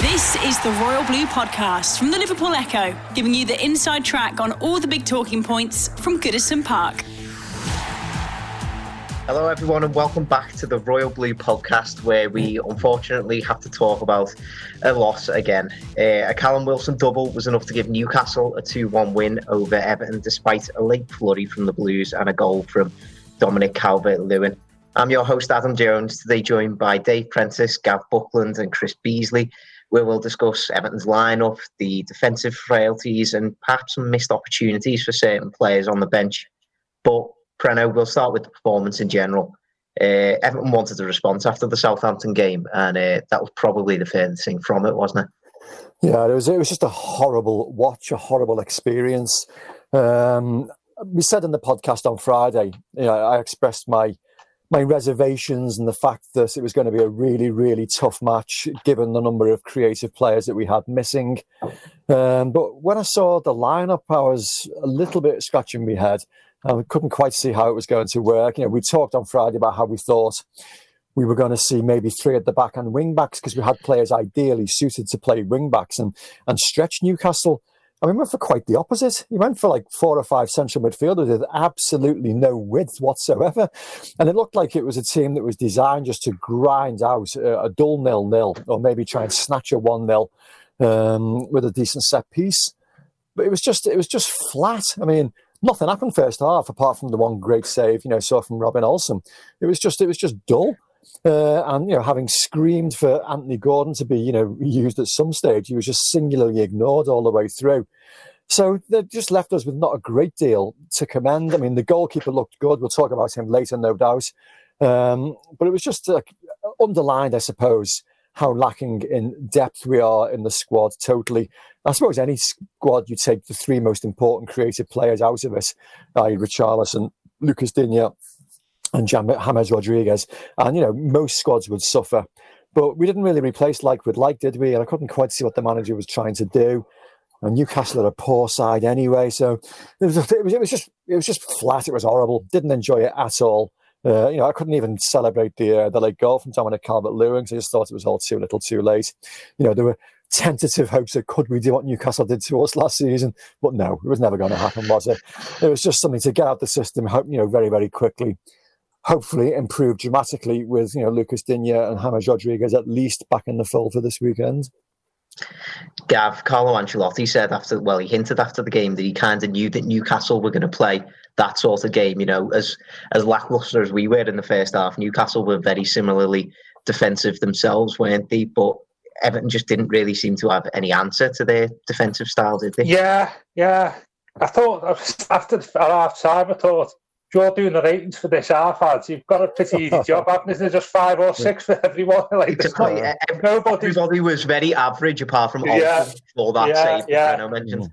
This is the Royal Blue Podcast from the Liverpool Echo, giving you the inside track on all the big talking points from Goodison Park. Hello, everyone, and welcome back to the Royal Blue podcast, where we unfortunately have to talk about a loss again. Uh, a Callum Wilson double was enough to give Newcastle a 2 1 win over Everton, despite a late flurry from the Blues and a goal from Dominic Calvert Lewin. I'm your host, Adam Jones, today joined by Dave Prentice, Gav Buckland, and Chris Beesley, where we'll discuss Everton's lineup, the defensive frailties, and perhaps some missed opportunities for certain players on the bench. But Preno, we'll start with the performance in general. Uh, Everton wanted a response after the Southampton game, and uh, that was probably the furthest thing from it, wasn't it? Yeah, it was. It was just a horrible watch, a horrible experience. Um, we said in the podcast on Friday, you know, I expressed my my reservations and the fact that it was going to be a really, really tough match, given the number of creative players that we had missing. Um, but when I saw the lineup, I was a little bit scratching my head. I couldn't quite see how it was going to work. You know, we talked on Friday about how we thought we were going to see maybe three at the back and wing backs because we had players ideally suited to play wing backs and and stretch Newcastle. I mean, we went for quite the opposite. He went for like four or five central midfielders with absolutely no width whatsoever. And it looked like it was a team that was designed just to grind out a, a dull nil nil or maybe try and snatch a 1 nil um, with a decent set piece. But it was just it was just flat. I mean, nothing happened first half apart from the one great save, you know, saw from Robin Olsen. It was just it was just dull. Uh, and you know, having screamed for Anthony Gordon to be, you know, used at some stage, he was just singularly ignored all the way through. So they just left us with not a great deal to commend. I mean, the goalkeeper looked good. We'll talk about him later, no doubt. Um, but it was just like underlined, I suppose, how lacking in depth we are in the squad totally. I suppose any squad, you take the three most important creative players out of it, i.e. Richarlison, Lucas Digne, and Jam- James Rodriguez. And, you know, most squads would suffer. But we didn't really replace like we'd like, did we? And I couldn't quite see what the manager was trying to do. And Newcastle are a poor side anyway, so it was, it was it was just it was just flat. It was horrible. Didn't enjoy it at all. Uh, you know, I couldn't even celebrate the uh, the late goal from Dominic Calvert-Lewin because I just thought it was all too little, too late. You know, there were tentative hopes that could we do what Newcastle did to us last season, but no, it was never going to happen, was it? It was just something to get out the system, you know, very very quickly. Hopefully, improve dramatically with you know Lucas Digne and James Rodriguez at least back in the fold for this weekend. Gav, Carlo Ancelotti said after, well, he hinted after the game that he kind of knew that Newcastle were going to play that sort of game. You know, as as lackluster as we were in the first half, Newcastle were very similarly defensive themselves, weren't they? But Everton just didn't really seem to have any answer to their defensive style, did they? Yeah, yeah. I thought after at half time, I thought if you're doing the ratings for this half, lads, you've got a pretty easy job, haven't you? There's just five or six for everyone. Like not, Exactly. Nobody. Everybody was very average apart from Yeah. Olsen that Yeah, save yeah. Preno mentioned.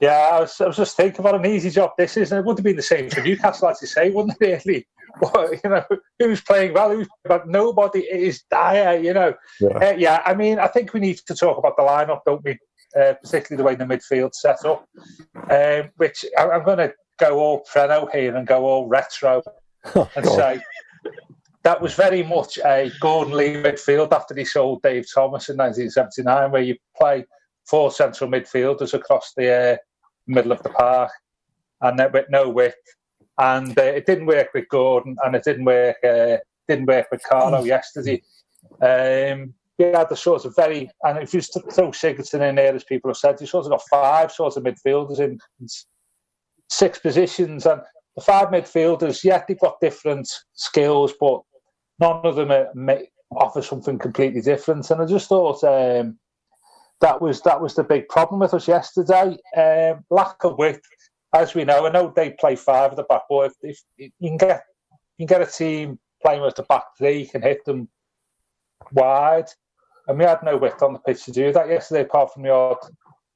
Yeah, I was, I was just thinking what an easy job this is. And it would have been the same for Newcastle, as you say, wouldn't it, really? But, you know, who's playing well, who's, but nobody is dire, you know. Yeah. Uh, yeah, I mean, I think we need to talk about the lineup, don't we? Uh, particularly the way the midfield set up, um, which I, I'm going to go all Preno here and go all retro and God. say that was very much a Gordon Lee midfield after he sold Dave Thomas in 1979, where you play four central midfielders across the uh, middle of the park and then with no width. And uh, it didn't work with Gordon, and it didn't work. Uh, didn't work with Carlo yesterday. Um, we had the sort of very, and if you throw Sigurdsson in there, as people have said, you sort of got five sort of midfielders in, six positions, and the five midfielders, yeah, they've got different skills, but none of them are, ma- offer something completely different. And I just thought um, that was that was the big problem with us yesterday. Um, lack of width, as we know. I know they play five at the back, but if, if you can get you can get a team playing with the back three, you can hit them wide. and we had no width on the pitch to do that yesterday, apart from the odd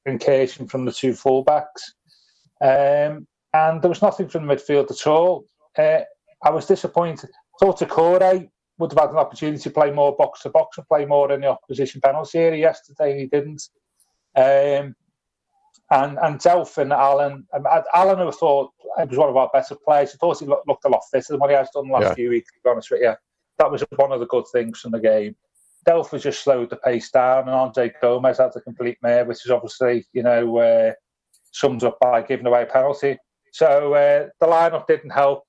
occasion from the two fullbacks. Um, and there was nothing from the midfield at all. Uh, I was disappointed. Thought Doucouré would have had an opportunity to play more box to box and play more in the opposition penalty area yesterday. He didn't. Um, and and Delph and Allen, um, Allen, I thought he was one of our better players. I thought he looked, looked a lot fitter than what he has done the last yeah. few weeks. To be honest with you, that was one of the good things from the game. Delph has just slowed the pace down, and Andre Gomes had a complete mare, which is obviously you know uh, sums up by giving away a penalty. So uh, the lineup didn't help.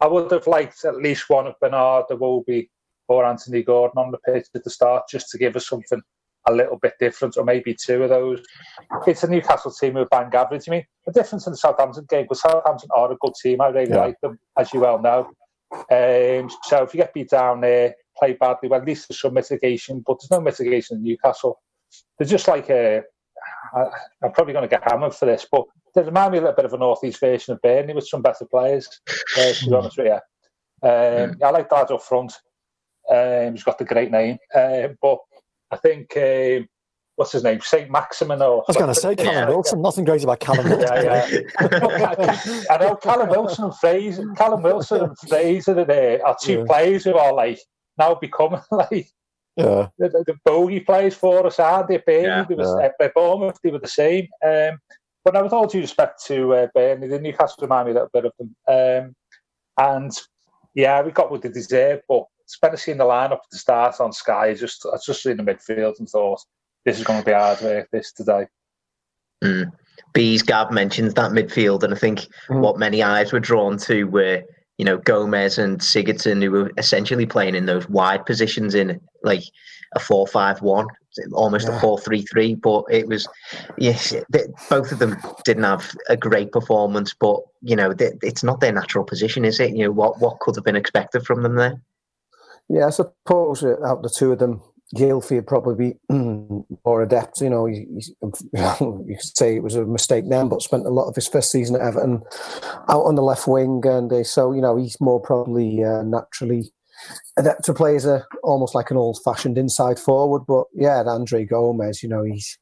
I would have liked at least one of Bernard, Iwobi, or Anthony Gordon on the pitch at the start, just to give us something a little bit different, or maybe two of those. It's a Newcastle team who bang average. I mean, the difference in the Southampton game was Southampton are a good team. I really yeah. like them, as you well know. Um, so if you get beat down there, play badly, well, at least there's some mitigation, but there's no mitigation in Newcastle. They're just like a. I, I'm probably going to get hammered for this, but they remind me a little bit of a northeast version of Burnley with some better players. Uh, to be honest with you, um, I like that up front. Um, he's got the great name, uh, but I think um, what's his name, Saint Maximin. Or I was going to say Callum yeah. Wilson. Nothing great about Callum Wilson. yeah, yeah. I know Callum Wilson and Fraser. Callum Wilson and Fraser are, there, are two yeah. players who are like now becoming like yeah. the, the, bogey players for us, aren't they? Burnley, yeah. they, was, yeah. uh, Bournemouth, they were the same. Um, but now, with all due respect to uh, Burnley, the Newcastle remind me a little bit of them. Um, and yeah, we got what they deserved, but spent seeing the lineup at the start on Sky. Just I just seen the midfield and thought this is going to be hard work this today. Mm. Bees Gav mentions that midfield, and I think mm. what many eyes were drawn to were you know Gomes and Sigurdsson, who were essentially playing in those wide positions in like a four-five-one, almost yeah. a four-three-three. But it was yes, they, both of them didn't have a great performance, but you know they, it's not their natural position, is it? You know what what could have been expected from them there. Yeah, I suppose out the two of them, Gylfi would probably be more adept. You know, you could say it was a mistake then, but spent a lot of his first season at Everton out on the left wing, and uh, so you know he's more probably uh, naturally adept to play as a almost like an old-fashioned inside forward. But yeah, Andre Gomes, you know, he's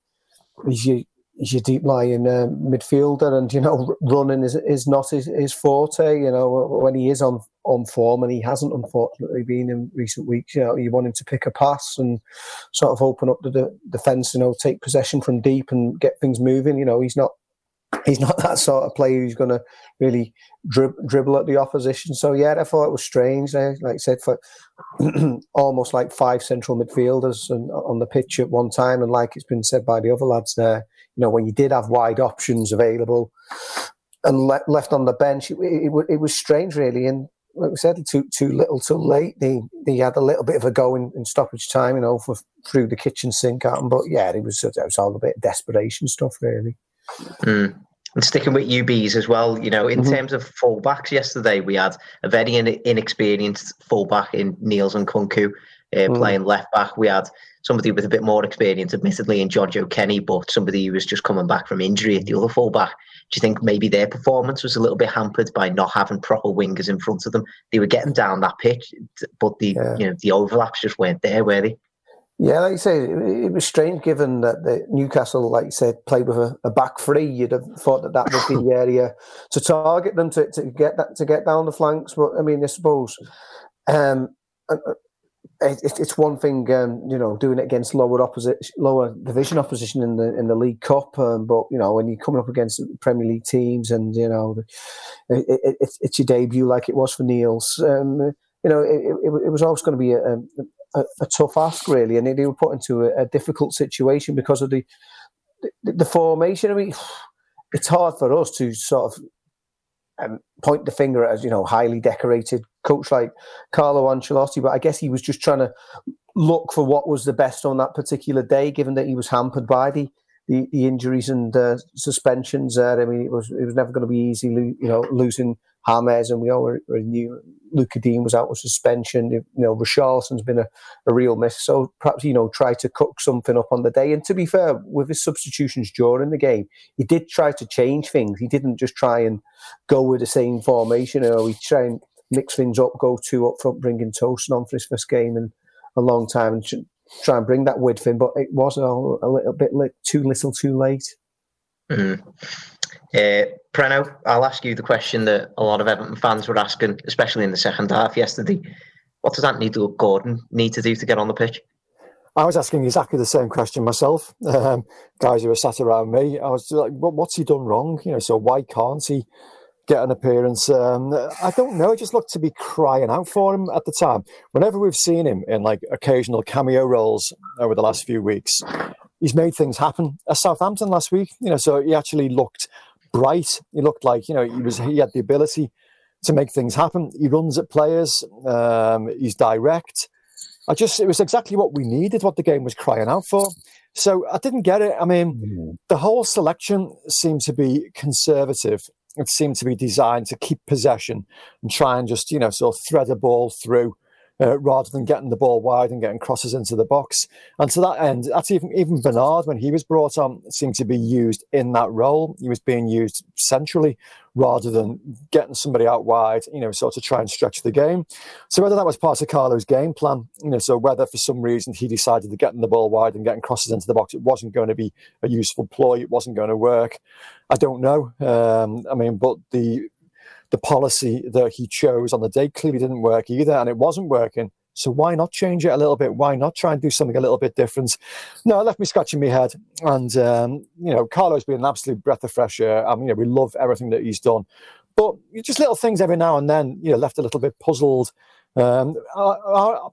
he's your, he's your deep lying uh, midfielder, and you know, running is is not his, his forte. You know, when he is on on form, and he hasn't unfortunately been in recent weeks. You know, you want him to pick a pass and sort of open up the de- defence. You know, take possession from deep and get things moving. You know, he's not he's not that sort of player who's going to really drib- dribble at the opposition. So yeah, I thought it was strange. Eh? Like I said, for almost like five central midfielders and, on the pitch at one time, and like it's been said by the other lads there, you know, when you did have wide options available and le- left on the bench, it, it, it was strange really. And like we said, too too little, too late. They they had a little bit of a go in, in stoppage time, you know, for, through the kitchen sink at them. But yeah, it was it was all a bit of desperation stuff, really. Mm. And sticking with UBs as well, you know, in mm-hmm. terms of fullbacks, yesterday we had a very in- inexperienced fullback in Niels Nkounkou uh, mm. playing left back. We had somebody with a bit more experience, admittedly, in Jonjoe Kenny, but somebody who was just coming back from injury at the other fullback. Do you think maybe their performance was a little bit hampered by not having proper wingers in front of them? They were getting down that pitch, but the yeah. you know the overlaps just weren't there, were they? Yeah, like you say, it was strange given that the Newcastle, like you said, played with a, a, back three. You'd have thought that that would be the area to target them to, to get that to get down the flanks. But I mean, I suppose um, it, it's one thing, um, you know, doing it against lower opposition, lower division opposition in the in the League Cup. Um, but you know, when you're coming up against Premier League teams, and you know, it, it, it's your debut, like it was for Niels. Um, you know, it, was always going to be a, a, a, tough ask, really, and they were put into a, a difficult situation because of the, the, the formation. I mean, it's hard for us to sort of um, point the finger at, you know, highly decorated coach like Carlo Ancelotti, but I guess he was just trying to look for what was the best on that particular day, given that he was hampered by the the, the injuries and uh, suspensions there. I mean, it was it was never going to be easy, you know, losing James and we already knew Luca Digne was out with suspension. You know, Richarlison's been a, a real miss. So perhaps, you know, try to cook something up on the day. And to be fair, with his substitutions during the game, he did try to change things. He didn't just try and go with the same formation. You know, he tried and mix things up, go two up front, bringing Tosun on for his first game in a long time. And try and bring that width in, but it was a, little bit too little, too late. Mm. Uh, Preno, I'll ask you the question that a lot of Everton fans were asking, especially in the second half yesterday. What does Anthony Gordon need to do to get on the pitch? I was asking exactly the same question myself. Um, guys who were sat around me, I was like, "What's he done wrong?" You know, so why can't he get an appearance? Um, I don't know. It just looked to be crying out for him at the time. Whenever we've seen him in like occasional cameo roles over the last few weeks, he's made things happen. At Southampton last week, you know, so he actually looked bright. He looked like you know he was he had the ability to make things happen. He runs at players. Um, he's direct. I just, it was exactly what we needed, what the game was crying out for. So I didn't get it. I mean, mm. the whole selection seemed to be conservative. It seemed to be designed to keep possession and try and just, you know, sort of thread a ball through uh, rather than getting the ball wide and getting crosses into the box. And to that end, that's even even Bernard when he was brought on seemed to be used in that role. He was being used centrally rather than getting somebody out wide, you know, sort of try and stretch the game. So whether that was part of Carlo's game plan, you know, so whether for some reason he decided that getting the ball wide and getting crosses into the box, it wasn't going to be a useful ploy, it wasn't going to work. I don't know. Um, I mean, but the the policy that he chose on the day clearly didn't work either, and it wasn't working. So why not change it a little bit? Why not try and do something a little bit different? No, it left me scratching my head. And um, you know, Carlo's been an absolute breath of fresh air. I mean, you know, we love everything that he's done, but just little things every now and then, you know, left a little bit puzzled. Um, uh, uh,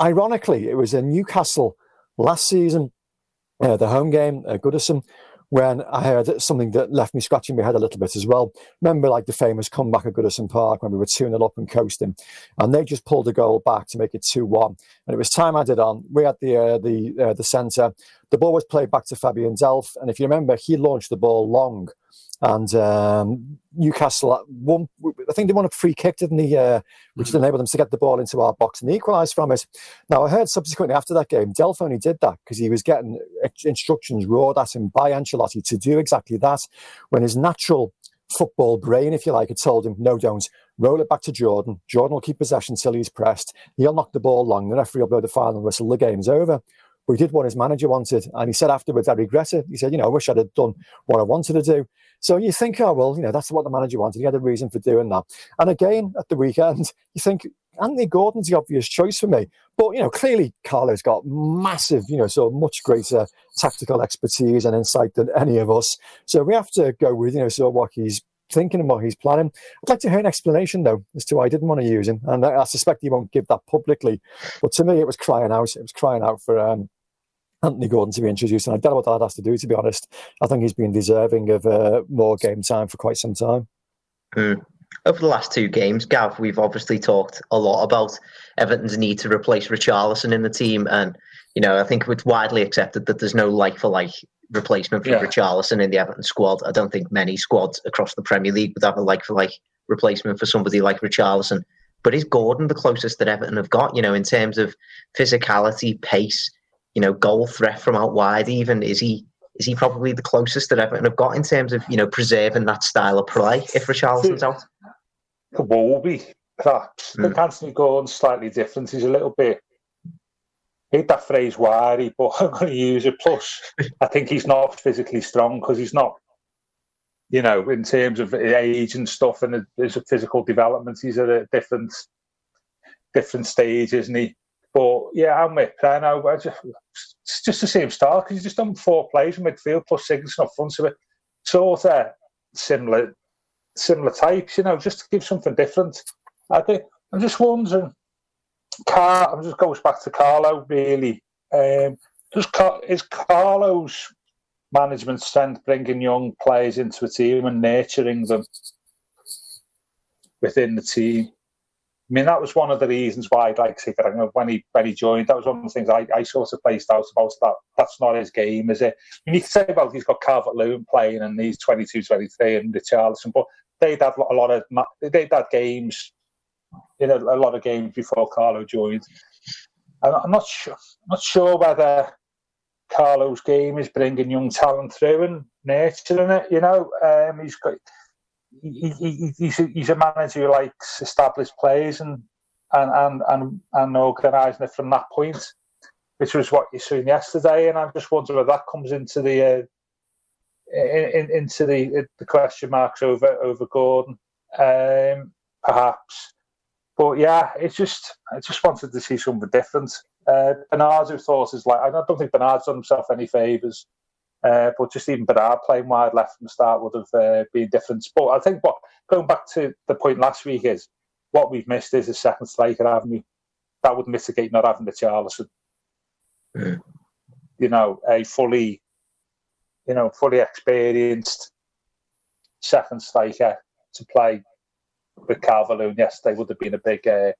ironically, it was in Newcastle last season, uh, the home game, uh, Goodison, when I heard something that left me scratching my head a little bit as well. Remember, like the famous comeback at Goodison Park when we were 2 0 up and coasting, and they just pulled a goal back to make it 2 1. And it was time added on. We had the uh, the uh, the centre. The ball was played back to Fabian Delph, and if you remember, he launched the ball long and um, Newcastle won. I think they won a free kick, didn't they? Uh, which mm-hmm. enabled them to get the ball into our box and equalise from it. Now, I heard subsequently after that game, Delph only did that because he was getting instructions roared at him by Ancelotti to do exactly that. When his natural football brain, if you like, had told him, no, don't. Roll it back to Jordan. Jordan will keep possession till he's pressed. He'll knock the ball long. The referee will blow the final whistle. The game's over. But he did what his manager wanted. And he said afterwards, I regret it. He said, you know, I wish I'd have done what I wanted to do. So you think, oh, well, you know, that's what the manager wanted. He had a reason for doing that. And again, at the weekend, you think Anthony Gordon's the obvious choice for me. But, you know, clearly Carlo's got massive, you know, so much greater tactical expertise and insight than any of us. So we have to go with, you know, so what he's thinking and what he's planning. I'd like to hear an explanation, though, as to why I didn't want to use him. And I, suspect he won't give that publicly. But to me, it was crying out. It was crying out for um, Anthony Gordon to be introduced, and I don't know what that has to do. To be honest, I think he's been deserving of uh, more game time for quite some time. Mm. Over the last two games, Gav, we've obviously talked a lot about Everton's need to replace Richarlison in the team, and you know I think it's widely accepted that there's no like for like replacement for yeah. Richarlison in the Everton squad. I don't think many squads across the Premier League would have a like for like replacement for somebody like Richarlison. But is Gordon the closest that Everton have got? You know, in terms of physicality, pace, you know, goal threat from out wide. Even is he is he probably the closest that Everton have got in terms of you know preserving that style of play if Richarlison's out? Iwobi, perhaps. Mm. Anthony Gordon's slightly different. He's a little bit. I hate that phrase wiry, but I'm going to use it. Plus, I think he's not physically strong because he's not, you know, in terms of age and stuff and his physical development, he's at a different different stage, isn't he? But yeah, I'm with Preno. I just, it's just the same style because you just done four plays in midfield plus Sigurdsson up front of it. Sort of similar, similar types, you know, just to give something different. I think I'm just wondering. Car, I'm just goes back to Carlo really. Um, does is Carlo's management strength bringing young players into a team and nurturing them within the team? I mean, that was one of the reasons why, like, say, when he when he joined, that was one of the things I, I sort of placed out about that. That's not his game, is it? You can say, well, he's got Calvert Lewin playing and he's 22, 23 and Richarlison, but they'd had a lot of they'd had games, you know, a lot of games before Carlo joined. And I'm not sure, not sure whether Carlo's game is bringing young talent through and nurturing it. You know, um, he's got he, he, he's, a, he's a manager who likes established players and and and and, and organising it from that point. which was what you seen yesterday. And I'm just wondering whether that comes into the uh, in, in, into the the question marks over over Gordon, um, perhaps. But yeah, it's just I just wanted to see something different. Uh, Bernard, who thought is like I don't think Bernard's done himself any favours, uh, but just even Bernard playing wide left from the start would have uh, been different. But I think what going back to the point last week is what we've missed is a second striker, haven't we? That would mitigate not having Richarlison. Mm. You know, a fully, you know, fully experienced second striker to play with Calvert-Lewin yesterday would have been a big uh,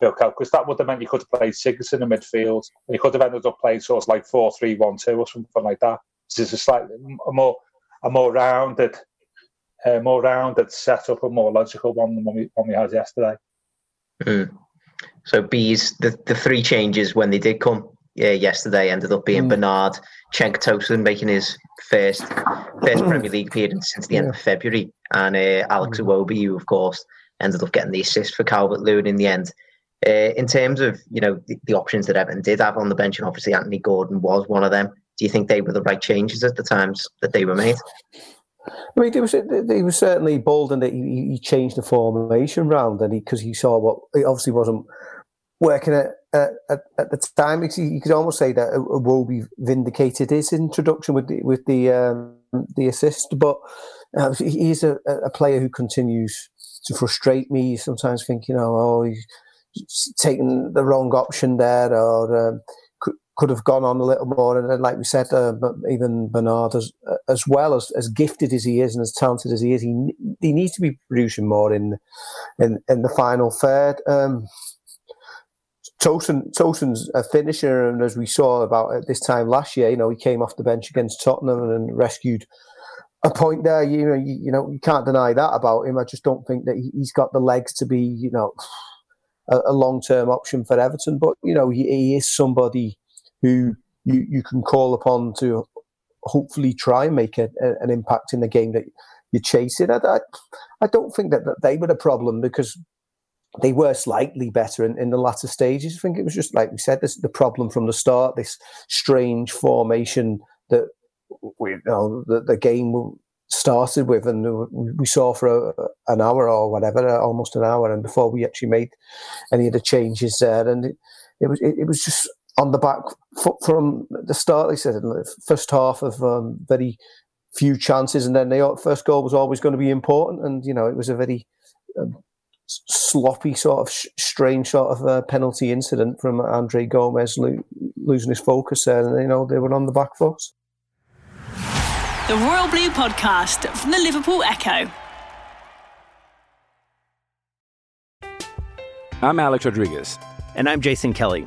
Bill because that would have meant you could have played Sigurdsson in midfield. And you could have ended up playing sort of like four three one two or something like that. This is a slightly a more a more rounded, uh, more rounded setup, a more logical one than one we, one we had yesterday. Mm. So Bees, the, the three changes when they did come uh, yesterday ended up being mm. Bernard, Cenk Tosun making his first first Premier League appearance since the end of February, and uh, Alex mm. Iwobi, who of course ended up getting the assist for Calvert Lewin in the end. Uh, in terms of you know the, the, options that Everton did have on the bench, and obviously Anthony Gordon was one of them. Do you think they were the right changes at the times that they were made? I mean, it was was certainly bold and that he, he changed the formation round, and because he, he, saw what it obviously wasn't working at, at, at the time. You could almost say that Iwobi vindicated his introduction with the, with the um, the assist, but uh, he's a, a player who continues to frustrate me. Sometimes thinking, know, oh he's taken the wrong option there, or um, could, have gone on a little more. And then, like we said, uh, but even Bernard, as as well as as gifted as he is and as talented as he is, he he needs to be producing more in in in the final third. Um, Tosun, Tosun's a finisher, and as we saw about at this time last year, you know, he came off the bench against Tottenham and rescued a point there. You know, you, you know, you can't deny that about him. I just don't think that he, has got the legs to be, you know, a, a long term option for Everton. But you know, he, he, is somebody who you, you can call upon to hopefully try and make a, a, an impact in the game that you're chasing. I, I, I don't think that, that they were a problem because they were slightly better in, in the latter stages. I think it was just like we said, this the problem from the start, this strange formation that we you know the, the game started with, and we saw for a, an hour or whatever, almost an hour, and before we actually made any of the changes there, and it, it was it, it, was just on the back foot from the start. They said in the first half of um, very few chances, and then the first goal was always going to be important, and you know it was a very um, sloppy sort of sh- strange sort of uh, penalty incident from Andre Gomes lo- losing his focus there, and you know they were on the back foot. The Royal Blue Podcast from the Liverpool Echo. I'm Alex Rodriguez. And I'm Jason Kelly.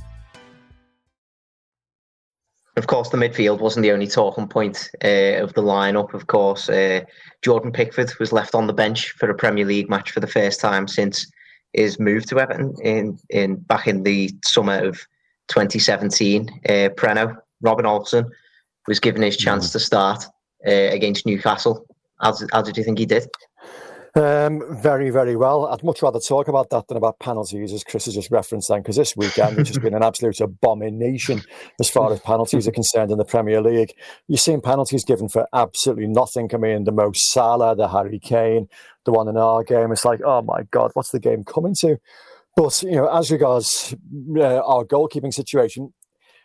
Of course, the midfield wasn't the only talking point uh, of the lineup. Of course, uh, Jordan Pickford was left on the bench for a Premier League match for the first time since his move to Everton in, in back in the summer of 2017. Uh, Preno, Robin Olsen, was given his chance mm. to start uh, against Newcastle. How, how did you think he did? Um, very, very well. I'd much rather talk about that than about penalties, as Chris has just referenced then, because this weekend it's just been an absolute abomination as far as penalties are concerned in the Premier League. You've seen penalties given for absolutely nothing. I mean, the Mo Salah, the Harry Kane, the one in our game. It's like, oh my God, what's the game coming to? But, you know, as regards uh, our goalkeeping situation,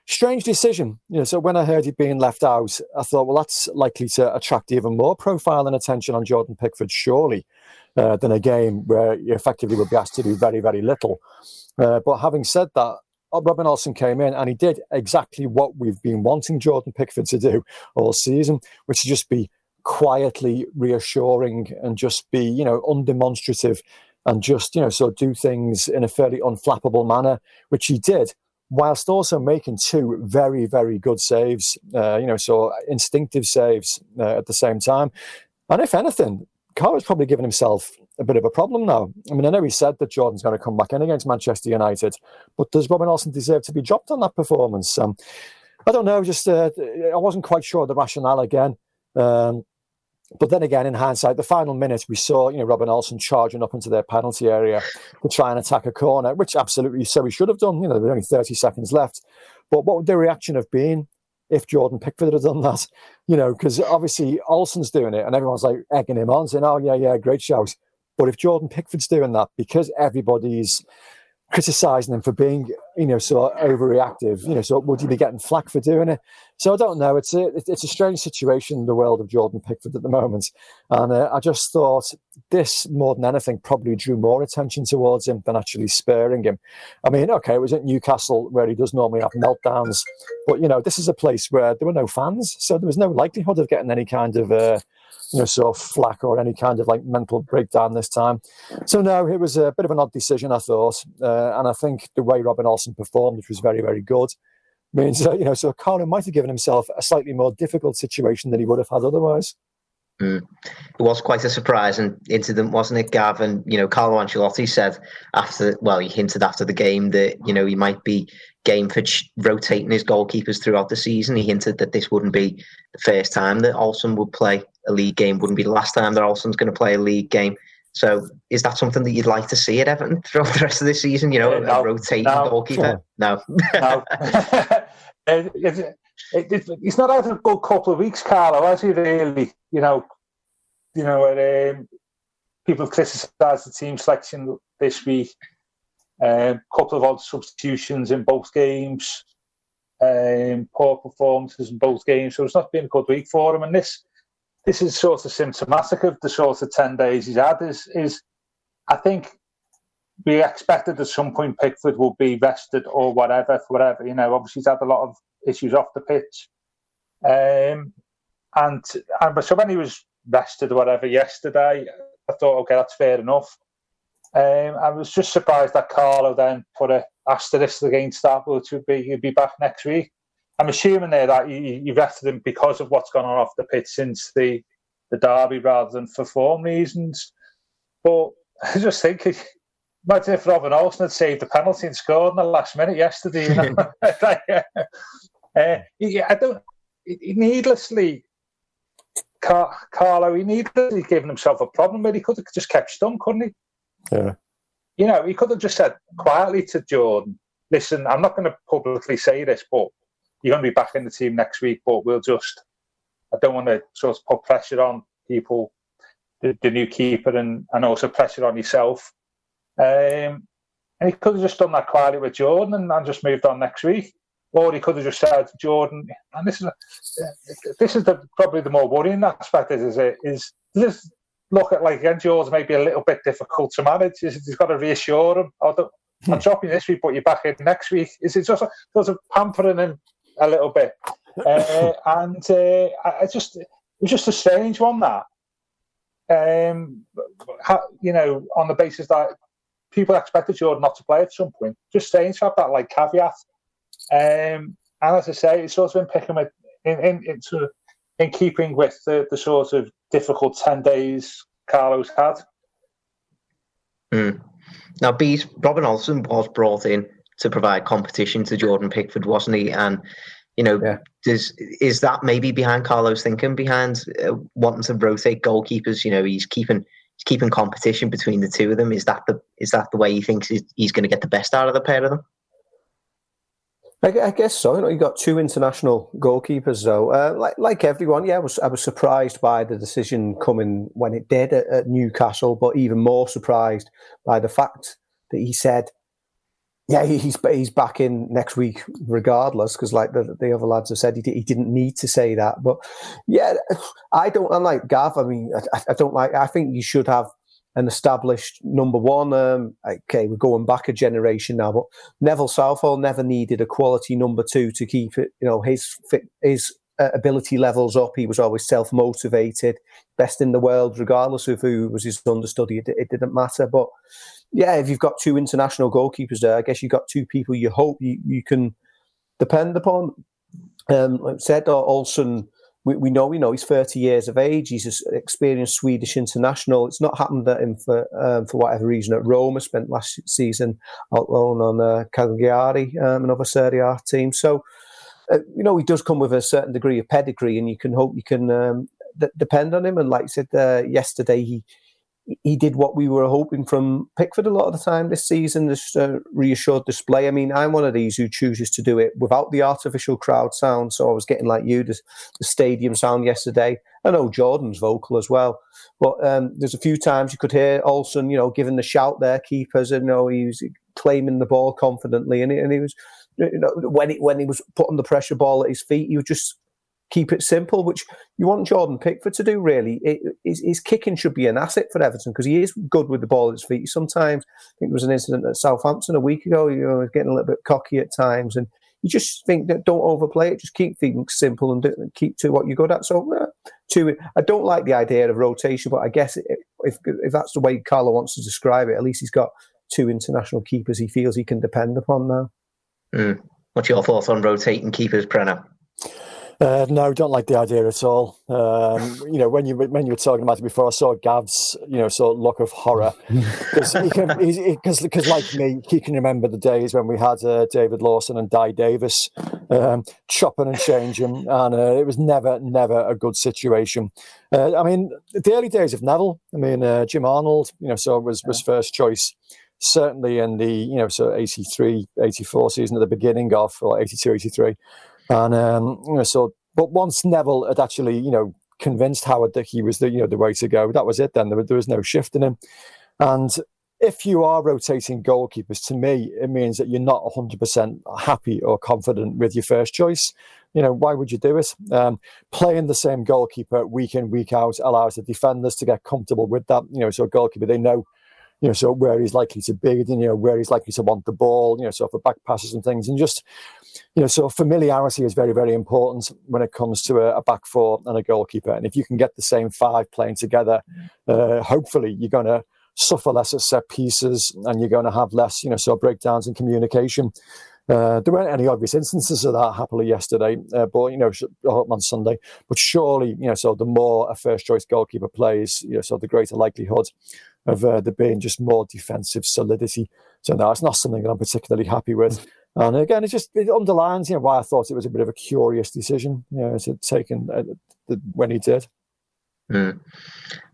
strange decision. You know, so when I heard he being left out, I thought, well, that's likely to attract even more profile and attention on Jordan Pickford, surely uh, than a game where you effectively would be asked to do very, very little. Uh, but having said that, uh, Robin Olsen came in and he did exactly what we've been wanting Jordan Pickford to do all season, which is just be quietly reassuring and just be, you know, undemonstrative and just, you know, of do things in a fairly unflappable manner, which he did whilst also making two very, very good saves, uh, you know, so instinctive saves uh, at the same time. And if anything, Carlo's probably given himself a bit of a problem now. I mean, I know he said that Jordan's going to come back in against Manchester United, but does Robin Olsen deserve to be dropped on that performance? Um, I don't know. Just uh, I wasn't quite sure the rationale again. Um, but then again, in hindsight, the final minutes we saw, you know, Robin Olsen charging up into their penalty area to try and attack a corner, which absolutely so he should have done. You know, there were only 30 seconds left. But what would the reaction have been if Jordan Pickford had done that? You know, because obviously Olsen's doing it and everyone's like egging him on, saying, oh, yeah, yeah, great shout. But if Jordan Pickford's doing that, because everybody's criticizing him for being, you know, so overreactive. You know, so would you be getting flack for doing it? So I don't know. It's a it's a strange situation in the world of Jordan Pickford at the moment, and uh, I just thought this more than anything probably drew more attention towards him than actually sparing him. I mean, okay, it was at Newcastle where he does normally have meltdowns, but you know, this is a place where there were no fans, so there was no likelihood of getting any kind of. Uh, you know, sort of flack or any kind of like mental breakdown this time. So no, it was a bit of an odd decision, I thought, uh, and I think the way Robin Olsen performed, which was very, very good, means that you know, so Carlo might have given himself a slightly more difficult situation than he would have had otherwise. Mm. It was quite a surprising incident, wasn't it, Gavin? You know, Carlo Ancelotti said after, well, he hinted after the game that you know he might be game for ch- rotating his goalkeepers throughout the season. He hinted that this wouldn't be the first time that Olsen would play a league game, wouldn't be the last time that Olsen's going to play a league game. So, is that something that you'd like to see at Everton throughout the rest of the season? You know, uh, no, a rotating no, goalkeeper? No, no. it, it, he's not had a good couple of weeks, Carlo, has he? Really, you know, you know, um, people criticised the team selection this week. A um, couple of odd substitutions in both games, um, poor performances in both games. So it's not been a good week for him. And this this is sort of symptomatic of the sort of ten days he's had. Is is I think we expected at some point Pickford will be rested or whatever for whatever. You know, obviously he's had a lot of issues off the pitch. Um, and, and so when he was rested or whatever yesterday, I thought, okay, that's fair enough. Um, I was just surprised that Carlo then put a asterisk against that, which would be he'd be back next week. I'm assuming there that you, you rested him because of what's gone on off the pitch since the the derby rather than for form reasons. But I just think, imagine if Robin Olsen had saved the penalty and scored in the last minute yesterday. You know? uh, I don't. He needlessly Car- Carlo, he needlessly given himself a problem, but he could have just kept stum, couldn't he? Yeah. You know, he could have just said quietly to Jordan, listen, I'm not going to publicly say this, but you're going to be back in the team next week, but we'll just, I don't want to sort of put pressure on people, the, the new keeper, and, and also pressure on yourself. Um, and he could have just done that quietly with Jordan and, and just moved on next week. Or he could have just said, Jordan, and this is this is the probably the more worrying aspect is, is, is this look at like again Jordan may be a little bit difficult to manage. He's got to reassure him. Oh, I'm dropping this week, but you're back in next week. Is it just sort of pampering him a little bit? Uh, and uh, I just it was just a strange one that. Um, you know, on the basis that people expected Jordan not to play at some point. Just strange to have that like caveat. Um, and as I say, it's also been picking with in in, in, sort of, in keeping with the, the sort of difficult ten days Carlos had. Mm. Now, Bees Robin Olsen was brought in to provide competition to Jordan Pickford, wasn't he? And you know, yeah. does is that maybe behind Carlos' thinking behind uh, wanting to rotate goalkeepers? You know, he's keeping he's keeping competition between the two of them. Is that the is that the way he thinks he's, he's going to get the best out of the pair of them? I, I guess so. You know, you got two international goalkeepers, though. Uh, like like everyone, yeah, I was I was surprised by the decision coming when it did at, at Newcastle, but even more surprised by the fact that he said, "Yeah, he's he's back in next week regardless." Because like the, the other lads have said, he, he didn't need to say that. But yeah, I don't. I'm like Gav, I mean, I, I don't like. I think you should have an established number one. Um, okay, we're going back a generation now, but Neville Southall never needed a quality number two to keep it, you know, his his uh, ability levels up. He was always self motivated, best in the world, regardless of who was his understudy. It, it, didn't matter. But yeah, if you've got two international goalkeepers there, I guess you've got two people you hope you, you can depend upon. Um, like I said, Olsen we, we know we know he's 30 years of age. He's an experienced Swedish international. It's not happened at him for um, for whatever reason at Roma. Spent last season out loan on uh, Cagliari, um, another Serie A team. So uh, you know he does come with a certain degree of pedigree, and you can hope you can um, d- depend on him. And like I said uh, yesterday, he he did what we were hoping from Pickford a lot of the time this season, this uh, reassured display. I mean, I'm one of these who chooses to do it without the artificial crowd sound. So I was getting like you, the, the stadium sound yesterday. I know Jordan's vocal as well, but um, there's a few times you could hear Olsen, you know, giving the shout there, keepers, and you know, he was claiming the ball confidently, and, and he was, you know, when he, when he was putting the pressure ball at his feet, he was just keep it simple, which you want Jordan Pickford to do, really. It, his, his, kicking should be an asset for Everton because he is good with the ball at his feet. Sometimes, I think there was an incident at Southampton a week ago, you know, getting a little bit cocky at times. And you just think that don't overplay it, just keep things simple and do, keep to what you're good at. So, uh, to I don't like the idea of rotation, but I guess if, if that's the way Carlo wants to describe it, at least he's got two international keepers he feels he can depend upon now. Mm. What's your thoughts on rotating keepers, Preno? Uh, no, don't like the idea at all. Um, you know, when you when you were talking about it before, I saw Gav's you know sort of look of horror because because like me, he can remember the days when we had uh, David Lawson and Dai Davies um, chopping and changing, and uh, it was never never a good situation. Uh, I mean, the early days of Neville. I mean, uh, Jim Arnold, you know, so was was first choice certainly in the you know so 83 84 season at the beginning of or 82 83 and um, you know, so, but once Neville had actually, you know, convinced Howard that he was the, you know, the way to go, that was it. Then there, there was no shift in him. And if you are rotating goalkeepers, to me, it means that you're not 100% happy or confident with your first choice. You know, why would you do it? Um, playing the same goalkeeper week in, week out allows the defenders to get comfortable with that. You know, so goalkeeper, they know, you know, so where he's likely to be, you know, where he's likely to want the ball, you know, so for back passes and things. And just, you know, so familiarity is very, very important when it comes to a, a, back four and a goalkeeper. And if you can get the same five playing together, uh, hopefully you're going to suffer less at set pieces and you're going to have less, you know, so breakdowns in communication. Uh, there weren't any obvious instances of that happily yesterday, uh, but you know on Sunday. But surely, you know, so the more a first choice goalkeeper plays, you know, so the greater likelihood of uh, there being just more defensive solidity. So no, it's not something that I'm particularly happy with. And again, it just it underlines, you know, why I thought it was a bit of a curious decision, you know, to taken uh, the, when he did. Mm.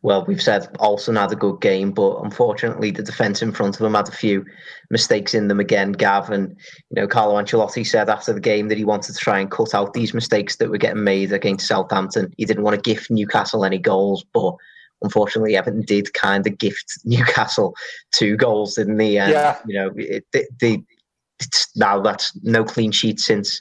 Well, we've said Olsen had a good game, but unfortunately, the defence in front of him had a few mistakes in them again. Gav and you know, Carlo Ancelotti said after the game that he wanted to try and cut out these mistakes that were getting made against Southampton. He didn't want to gift Newcastle any goals, but unfortunately, Everton did kind of gift Newcastle two goals, didn't they? And, yeah. You know, it, they now that's no clean sheet since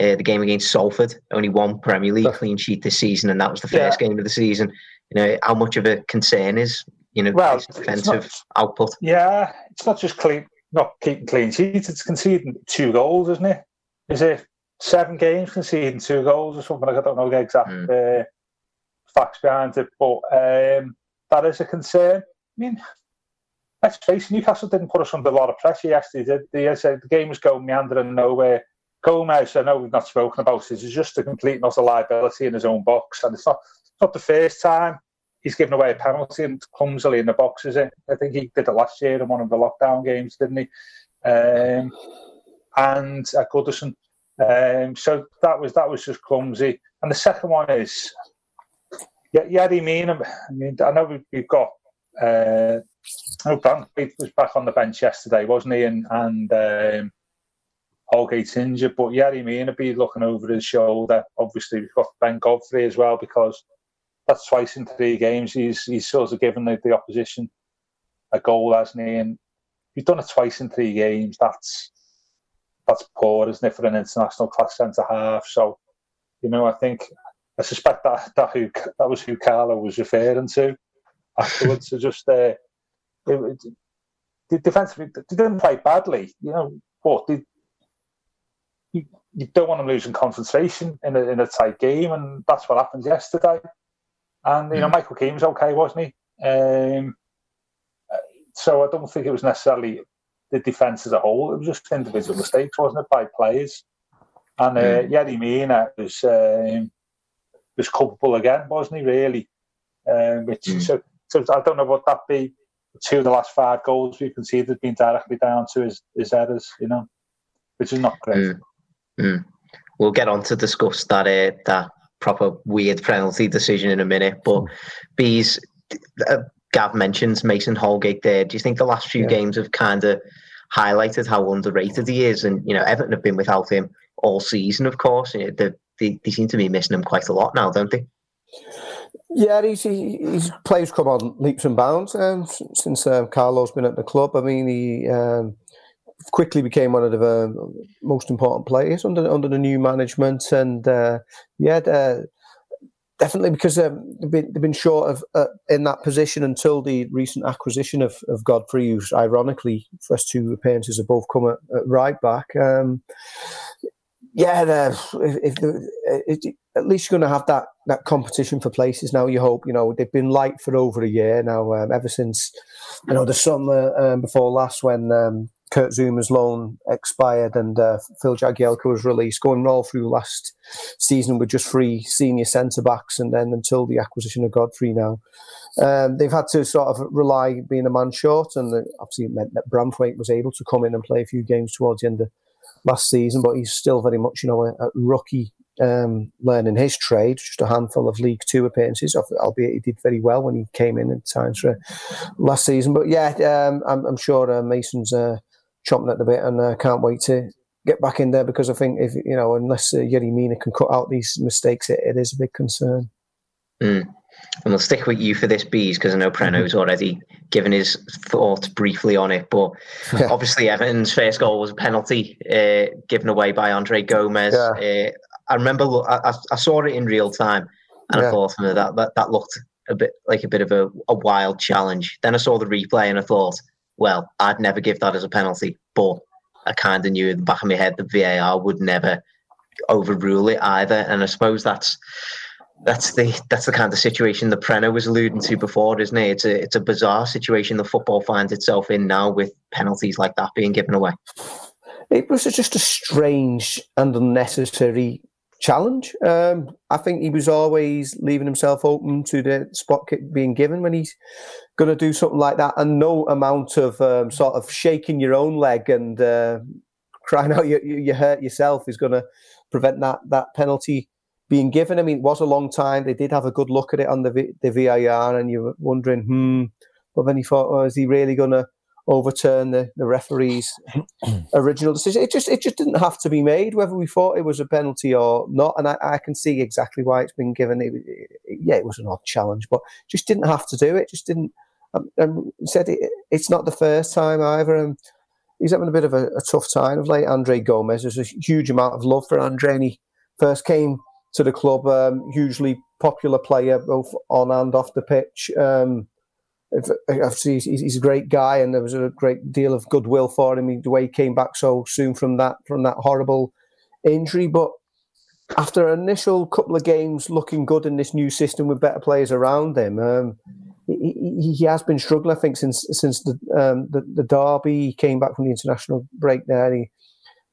uh, the game against Salford. Only one Premier League clean sheet this season, and that was the first yeah. game of the season. You know how much of a concern is you know well, defensive not, output. Yeah, it's not just clean, not keeping clean sheets. It's conceding two goals, isn't it? Is it seven games conceding two goals or something? I don't know the exact mm. uh, facts behind it, but um, that is a concern. I mean, let's face it, Newcastle didn't put us under a lot of pressure yesterday. Did they? The, the game was going meandering nowhere. Gomes, I know we've not spoken about it, is just a complete not a liability in his own box. And it's not, it's not the first time he's given away a penalty and clumsily in the box, is it? I think he did it last year in one of the lockdown games, didn't he? Um, and at Goodison. Um, so that was that was just clumsy. And the second one is, yeah, yeah, I mean, I mean, I know we've, we've got uh, Oh, Branthwaite was back on the bench yesterday, wasn't he? And and um, Holgate's injured, but yeah, he may be looking over his shoulder. Obviously, we've got Ben Godfrey as well because that's twice in three games. He's he's sort of given the, the opposition a goal, hasn't he? And he's done it twice in three games. That's that's poor, isn't it, for an international class centre half? So, you know, I think I suspect that that who that was who Carlo was referring to afterwards. so just uh, it, it, defensively, they didn't play badly, you know. But they, you, you don't want them losing concentration in a, in a tight game, and that's what happened yesterday. And you know, mm. Michael Keane was okay, wasn't he? Um, so I don't think it was necessarily the defence as a whole. It was just individual mistakes, wasn't it, by players? And uh, mm. Yerry Mina was um, was culpable again, wasn't he? Really, um, which mm. so, so I don't know what that be. Two of the last five goals we conceded have been directly down to his, his errors, you know, which is not great. Mm. Mm. We'll get on to discuss that uh, that proper weird penalty decision in a minute, but bees. Uh, Gav mentions Mason Holgate there. Do you think the last few yeah. games have kind of highlighted how underrated he is? And you know, Everton have been without him all season, of course. They, they, they seem to be missing him quite a lot now, don't they? Yeah, he's, he, his players come on leaps and bounds um, since um, Carlo's been at the club. I mean, he um, quickly became one of the uh, most important players under under the new management, and uh, yeah, definitely because um, they've, been, they've been short of uh, in that position until the recent acquisition of, of Godfrey, who's ironically first two appearances have both come at, at right back. Um, yeah, if, if, at least you're going to have that that competition for places now. You hope you know they've been light for over a year now, um, ever since you know the summer um, before last when um, Kurt Zouma's loan expired and uh, Phil Jagielka was released, going all through last season with just three senior centre backs, and then until the acquisition of Godfrey now. Um, they've had to sort of rely being a man short, and obviously it meant that Branthwaite was able to come in and play a few games towards the end of last season, but he's still very much, you know, a, a rookie um, learning his trade. Just a handful of League Two appearances, albeit he did very well when he came in at times for last season. But yeah, um, I'm, I'm, sure uh, Mason's uh, chomping at the bit, and uh, can't wait to get back in there because I think if you know, unless uh, Mina can cut out these mistakes, it, it is a big concern. Mm. And we'll stick with you for this, bees, because I know Preno's mm-hmm. already given his thoughts briefly on it. But yeah. obviously, Everton's first goal was a penalty uh, given away by Andre Gomes. Yeah. Uh, I remember I, I, saw it in real time, and yeah. I thought that, that that looked a bit like a bit of a, a wild challenge. Then I saw the replay, and I thought, well, I'd never give that as a penalty, but I kind of knew in the back of my head that VAR would never overrule it either. And I suppose that's that's the that's the kind of situation that Preno was alluding to before, isn't it? It's a it's a bizarre situation the football finds itself in now with penalties like that being given away. It was just a strange and unnecessary challenge. Um, I think he was always leaving himself open to the spot kick being given when he's going to do something like that, and no amount of um, sort of shaking your own leg and uh, crying out you, you hurt yourself is going to prevent that that penalty being given. I mean, it was a long time. They did have a good look at it on the the VAR, and you were wondering, hmm. But then he thought, oh, is he really going to overturn the, the referee's original decision. It just it just didn't have to be made, whether we thought it was a penalty or not. And I, I can see exactly why it's been given. It, it, yeah, it was an odd challenge, but just didn't have to do it. Just didn't. Um, and said it, it's not the first time either. And he's having a bit of a, a, tough time of late. Andre Gomes, There's a huge amount of love for Andre. And he first came to the club, um, hugely popular player both on and off the pitch. Um, obviously he's a great guy, and there was a great deal of goodwill for him. The way he came back so soon from that from that horrible injury, but after an initial couple of games looking good in this new system with better players around him, um, he, he, has been struggling. I think since since the, um, the, the derby, he came back from the international break. There, he,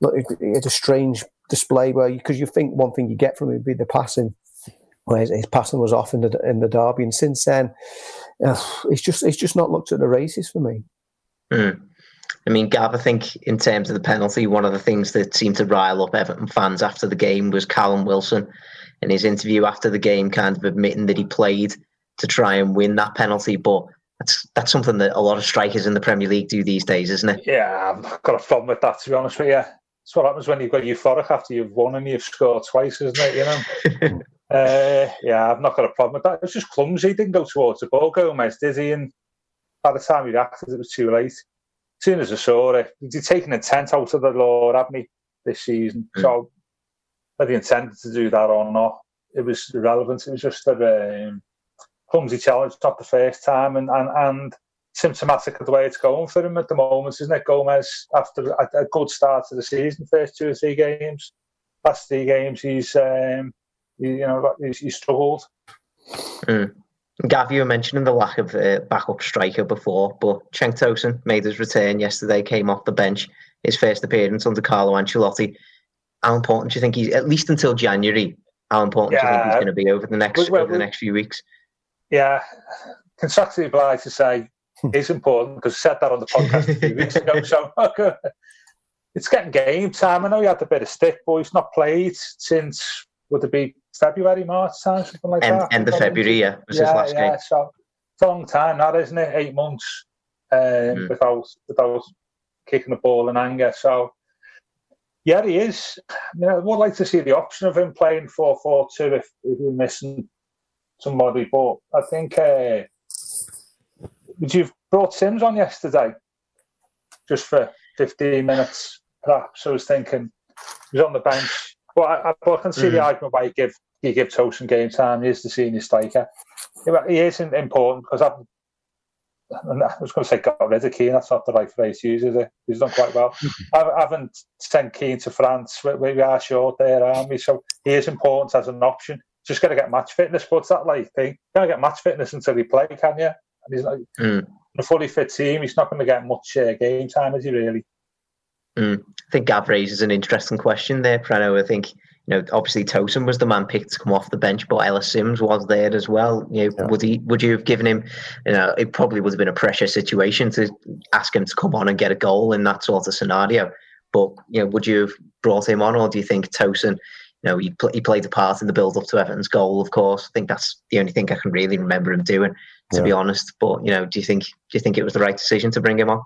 had a strange display where because you, you think one thing you get from him would be the passing, where his, his passing was off in the in the derby, and since then it's just it's just not looked at the races for me. Mm. I mean, Gav, I think in terms of the penalty, one of the things that seemed to rile up Everton fans after the game was Callum Wilson in his interview after the game, kind of admitting that he played to try and win that penalty, but that's that's something that a lot of strikers in the Premier League do these days, isn't it? Yeah, I've got a problem with that to be honest with you. It's what happens when you've got euphoric after you've won and you've scored twice, isn't it? You know. Uh, yeah, I've not got a problem with that. It was just clumsy. He didn't go towards the ball. Gomes did he? And by the time he reacted, it was too late. As soon as I saw it, he's taken intent out of the law, haven't he, this season? Mm. So whether he intended to do that or not, it was irrelevant. It was just a um, clumsy challenge, not the first time, and, and, and symptomatic of the way it's going for him at the moment, isn't it? Gomes, after a, a good start to the season, first two or three games, last three games he's um, he, you know he's, he's struggled. Mm. Gav, you were mentioning the lack of uh, backup striker before, but Cenk Tosun made his return yesterday, came off the bench, his first appearance under Carlo Ancelotti. How important do you think he's, at least until January, how important yeah. do you think he's going to be over the next well, over the next few weeks? Yeah, contractually obliged to say it's important because I said that on the podcast a few weeks ago. So it's getting game time. I know he had a bit of stick, but he's not played since would it be February, March time, something like end, that? End of February, yeah. Was yeah, his last yeah. game. So it's a long time, that isn't it? Eight months um, mm. without without kicking the ball in anger. So yeah, he is. You know, I would like to see the option of him playing 4 4 2 if, if you're missing somebody. But I think uh, would you've brought Simms on yesterday just for 15 minutes, perhaps. I was thinking he was on the bench. But I, I, I can see mm. the argument why you give you give Tosun game time. He is the senior striker. He is important because I've I was going to say got rid of Kean. That's not the right phrase to use, is it? He's done quite well. I haven't sent Kean to France. We, we are short there, aren't we? So he is important as an option. Just got to get match fitness. But that like thing. You can't get match fitness until you play, can you? And he's like mm. a fully fit team. He's not going to get much uh, game time, is he? Really? Mm. I think Gav raises an interesting question there, Preno. I think you know, obviously Tosun was the man picked to come off the bench, but Ellis Simms was there as well. You know, yeah. would he? Would you have given him? You know, it probably would have been a pressure situation to ask him to come on and get a goal in that sort of scenario. But you know, would you have brought him on, or do you think Tosun? You know, he, pl- he played a part in the build up to Everton's goal. Of course, I think that's the only thing I can really remember him doing, to yeah. be honest. But you know, do you think do you think it was the right decision to bring him on?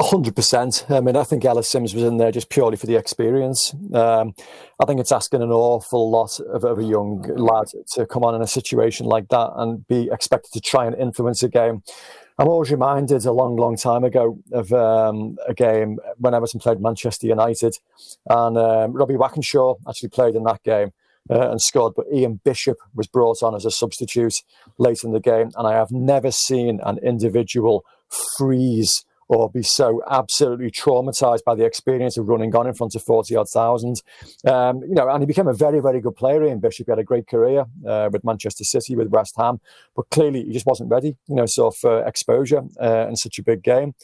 Hundred percent. I mean, I think Ellis Simms was in there just purely for the experience. Um, I think it's asking an awful lot of, of, a young lad to come on in a situation like that and be expected to try and influence a game. I'm always reminded a long, long time ago of um, a game when Everton played Manchester United, and um, Robbie Wakenshaw actually played in that game. Uh, and scored, but Ian Bishop was brought on as a substitute late in the game, and I have never seen an individual freeze or be so absolutely traumatized by the experience of running on in front of 40 odd thousand. Um, you know, and he became a very, very good player in Bishop. He had a great career uh, with Manchester City, with West Ham, but clearly he just wasn't ready, you know, so for exposure uh, in such a big game.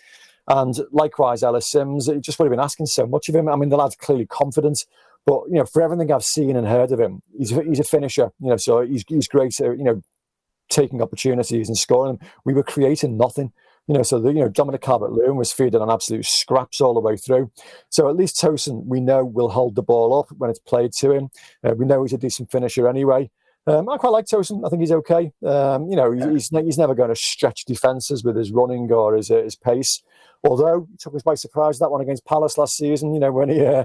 And likewise, Ellis Simms, it just would have been asking so much of him. I mean, the lad's clearly confident, but you know, for everything I've seen and heard of him, he's he's a finisher. You know, so he's he's great. At, you know, taking opportunities and scoring. We were creating nothing. You know, so the, you know Dominic Calvert-Lewin was feeding on absolute scraps all the way through. So at least Tosun, we know, will hold the ball up when it's played to him. Uh, we know he's a decent finisher anyway. Um, I quite like Tosun. I think he's okay. Um, you know, he's, he's never going to stretch defences with his running or his, uh, his pace. Although he took us by surprise that one against Palace last season. You know, when he uh,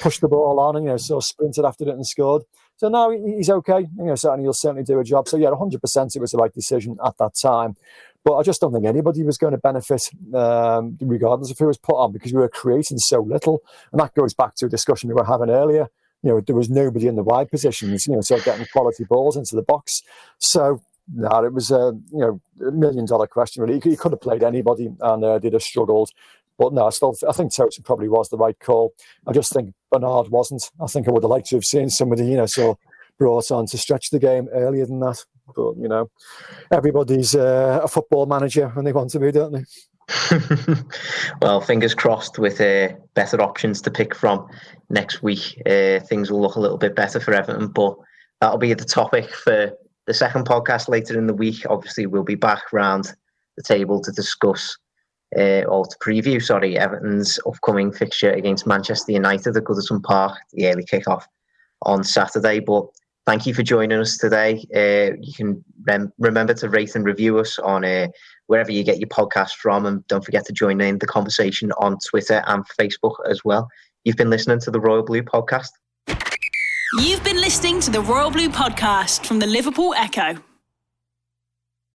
pushed the ball on and you know sort of sprinted after it and scored. So now he's okay. You know, certainly he'll certainly do a job. So yeah, 100% it was the right decision at that time. But I just don't think anybody was going to benefit, um, regardless of who was put on, because we were creating so little. And that goes back to a discussion we were having earlier. You know, there was nobody in the wide positions, you know, so getting quality balls into the box. So, no, it was a you know million dollar question. Really, he, could have played anybody, and uh, they'd have struggled. But no, I still I think Tosun probably was the right call. I just think Bernard wasn't. I think I would have liked to have seen somebody, you know, so brought on to stretch the game earlier than that. But you know, everybody's uh, a football manager when they want to be, don't they? well, fingers crossed with uh, better options to pick from next week. Uh, things will look a little bit better for Everton, but that'll be the topic for the second podcast later in the week. Obviously, we'll be back round the table to discuss uh, or to preview, sorry, Everton's upcoming fixture against Manchester United at Goodison Park, the early kickoff on Saturday. But thank you for joining us today. Uh, you can rem- remember to rate and review us on uh, wherever you get your podcast from. And don't forget to join in the conversation on Twitter and Facebook as well. You've been listening to the Royal Blue podcast. You've been listening to the Royal Blue podcast from the Liverpool Echo.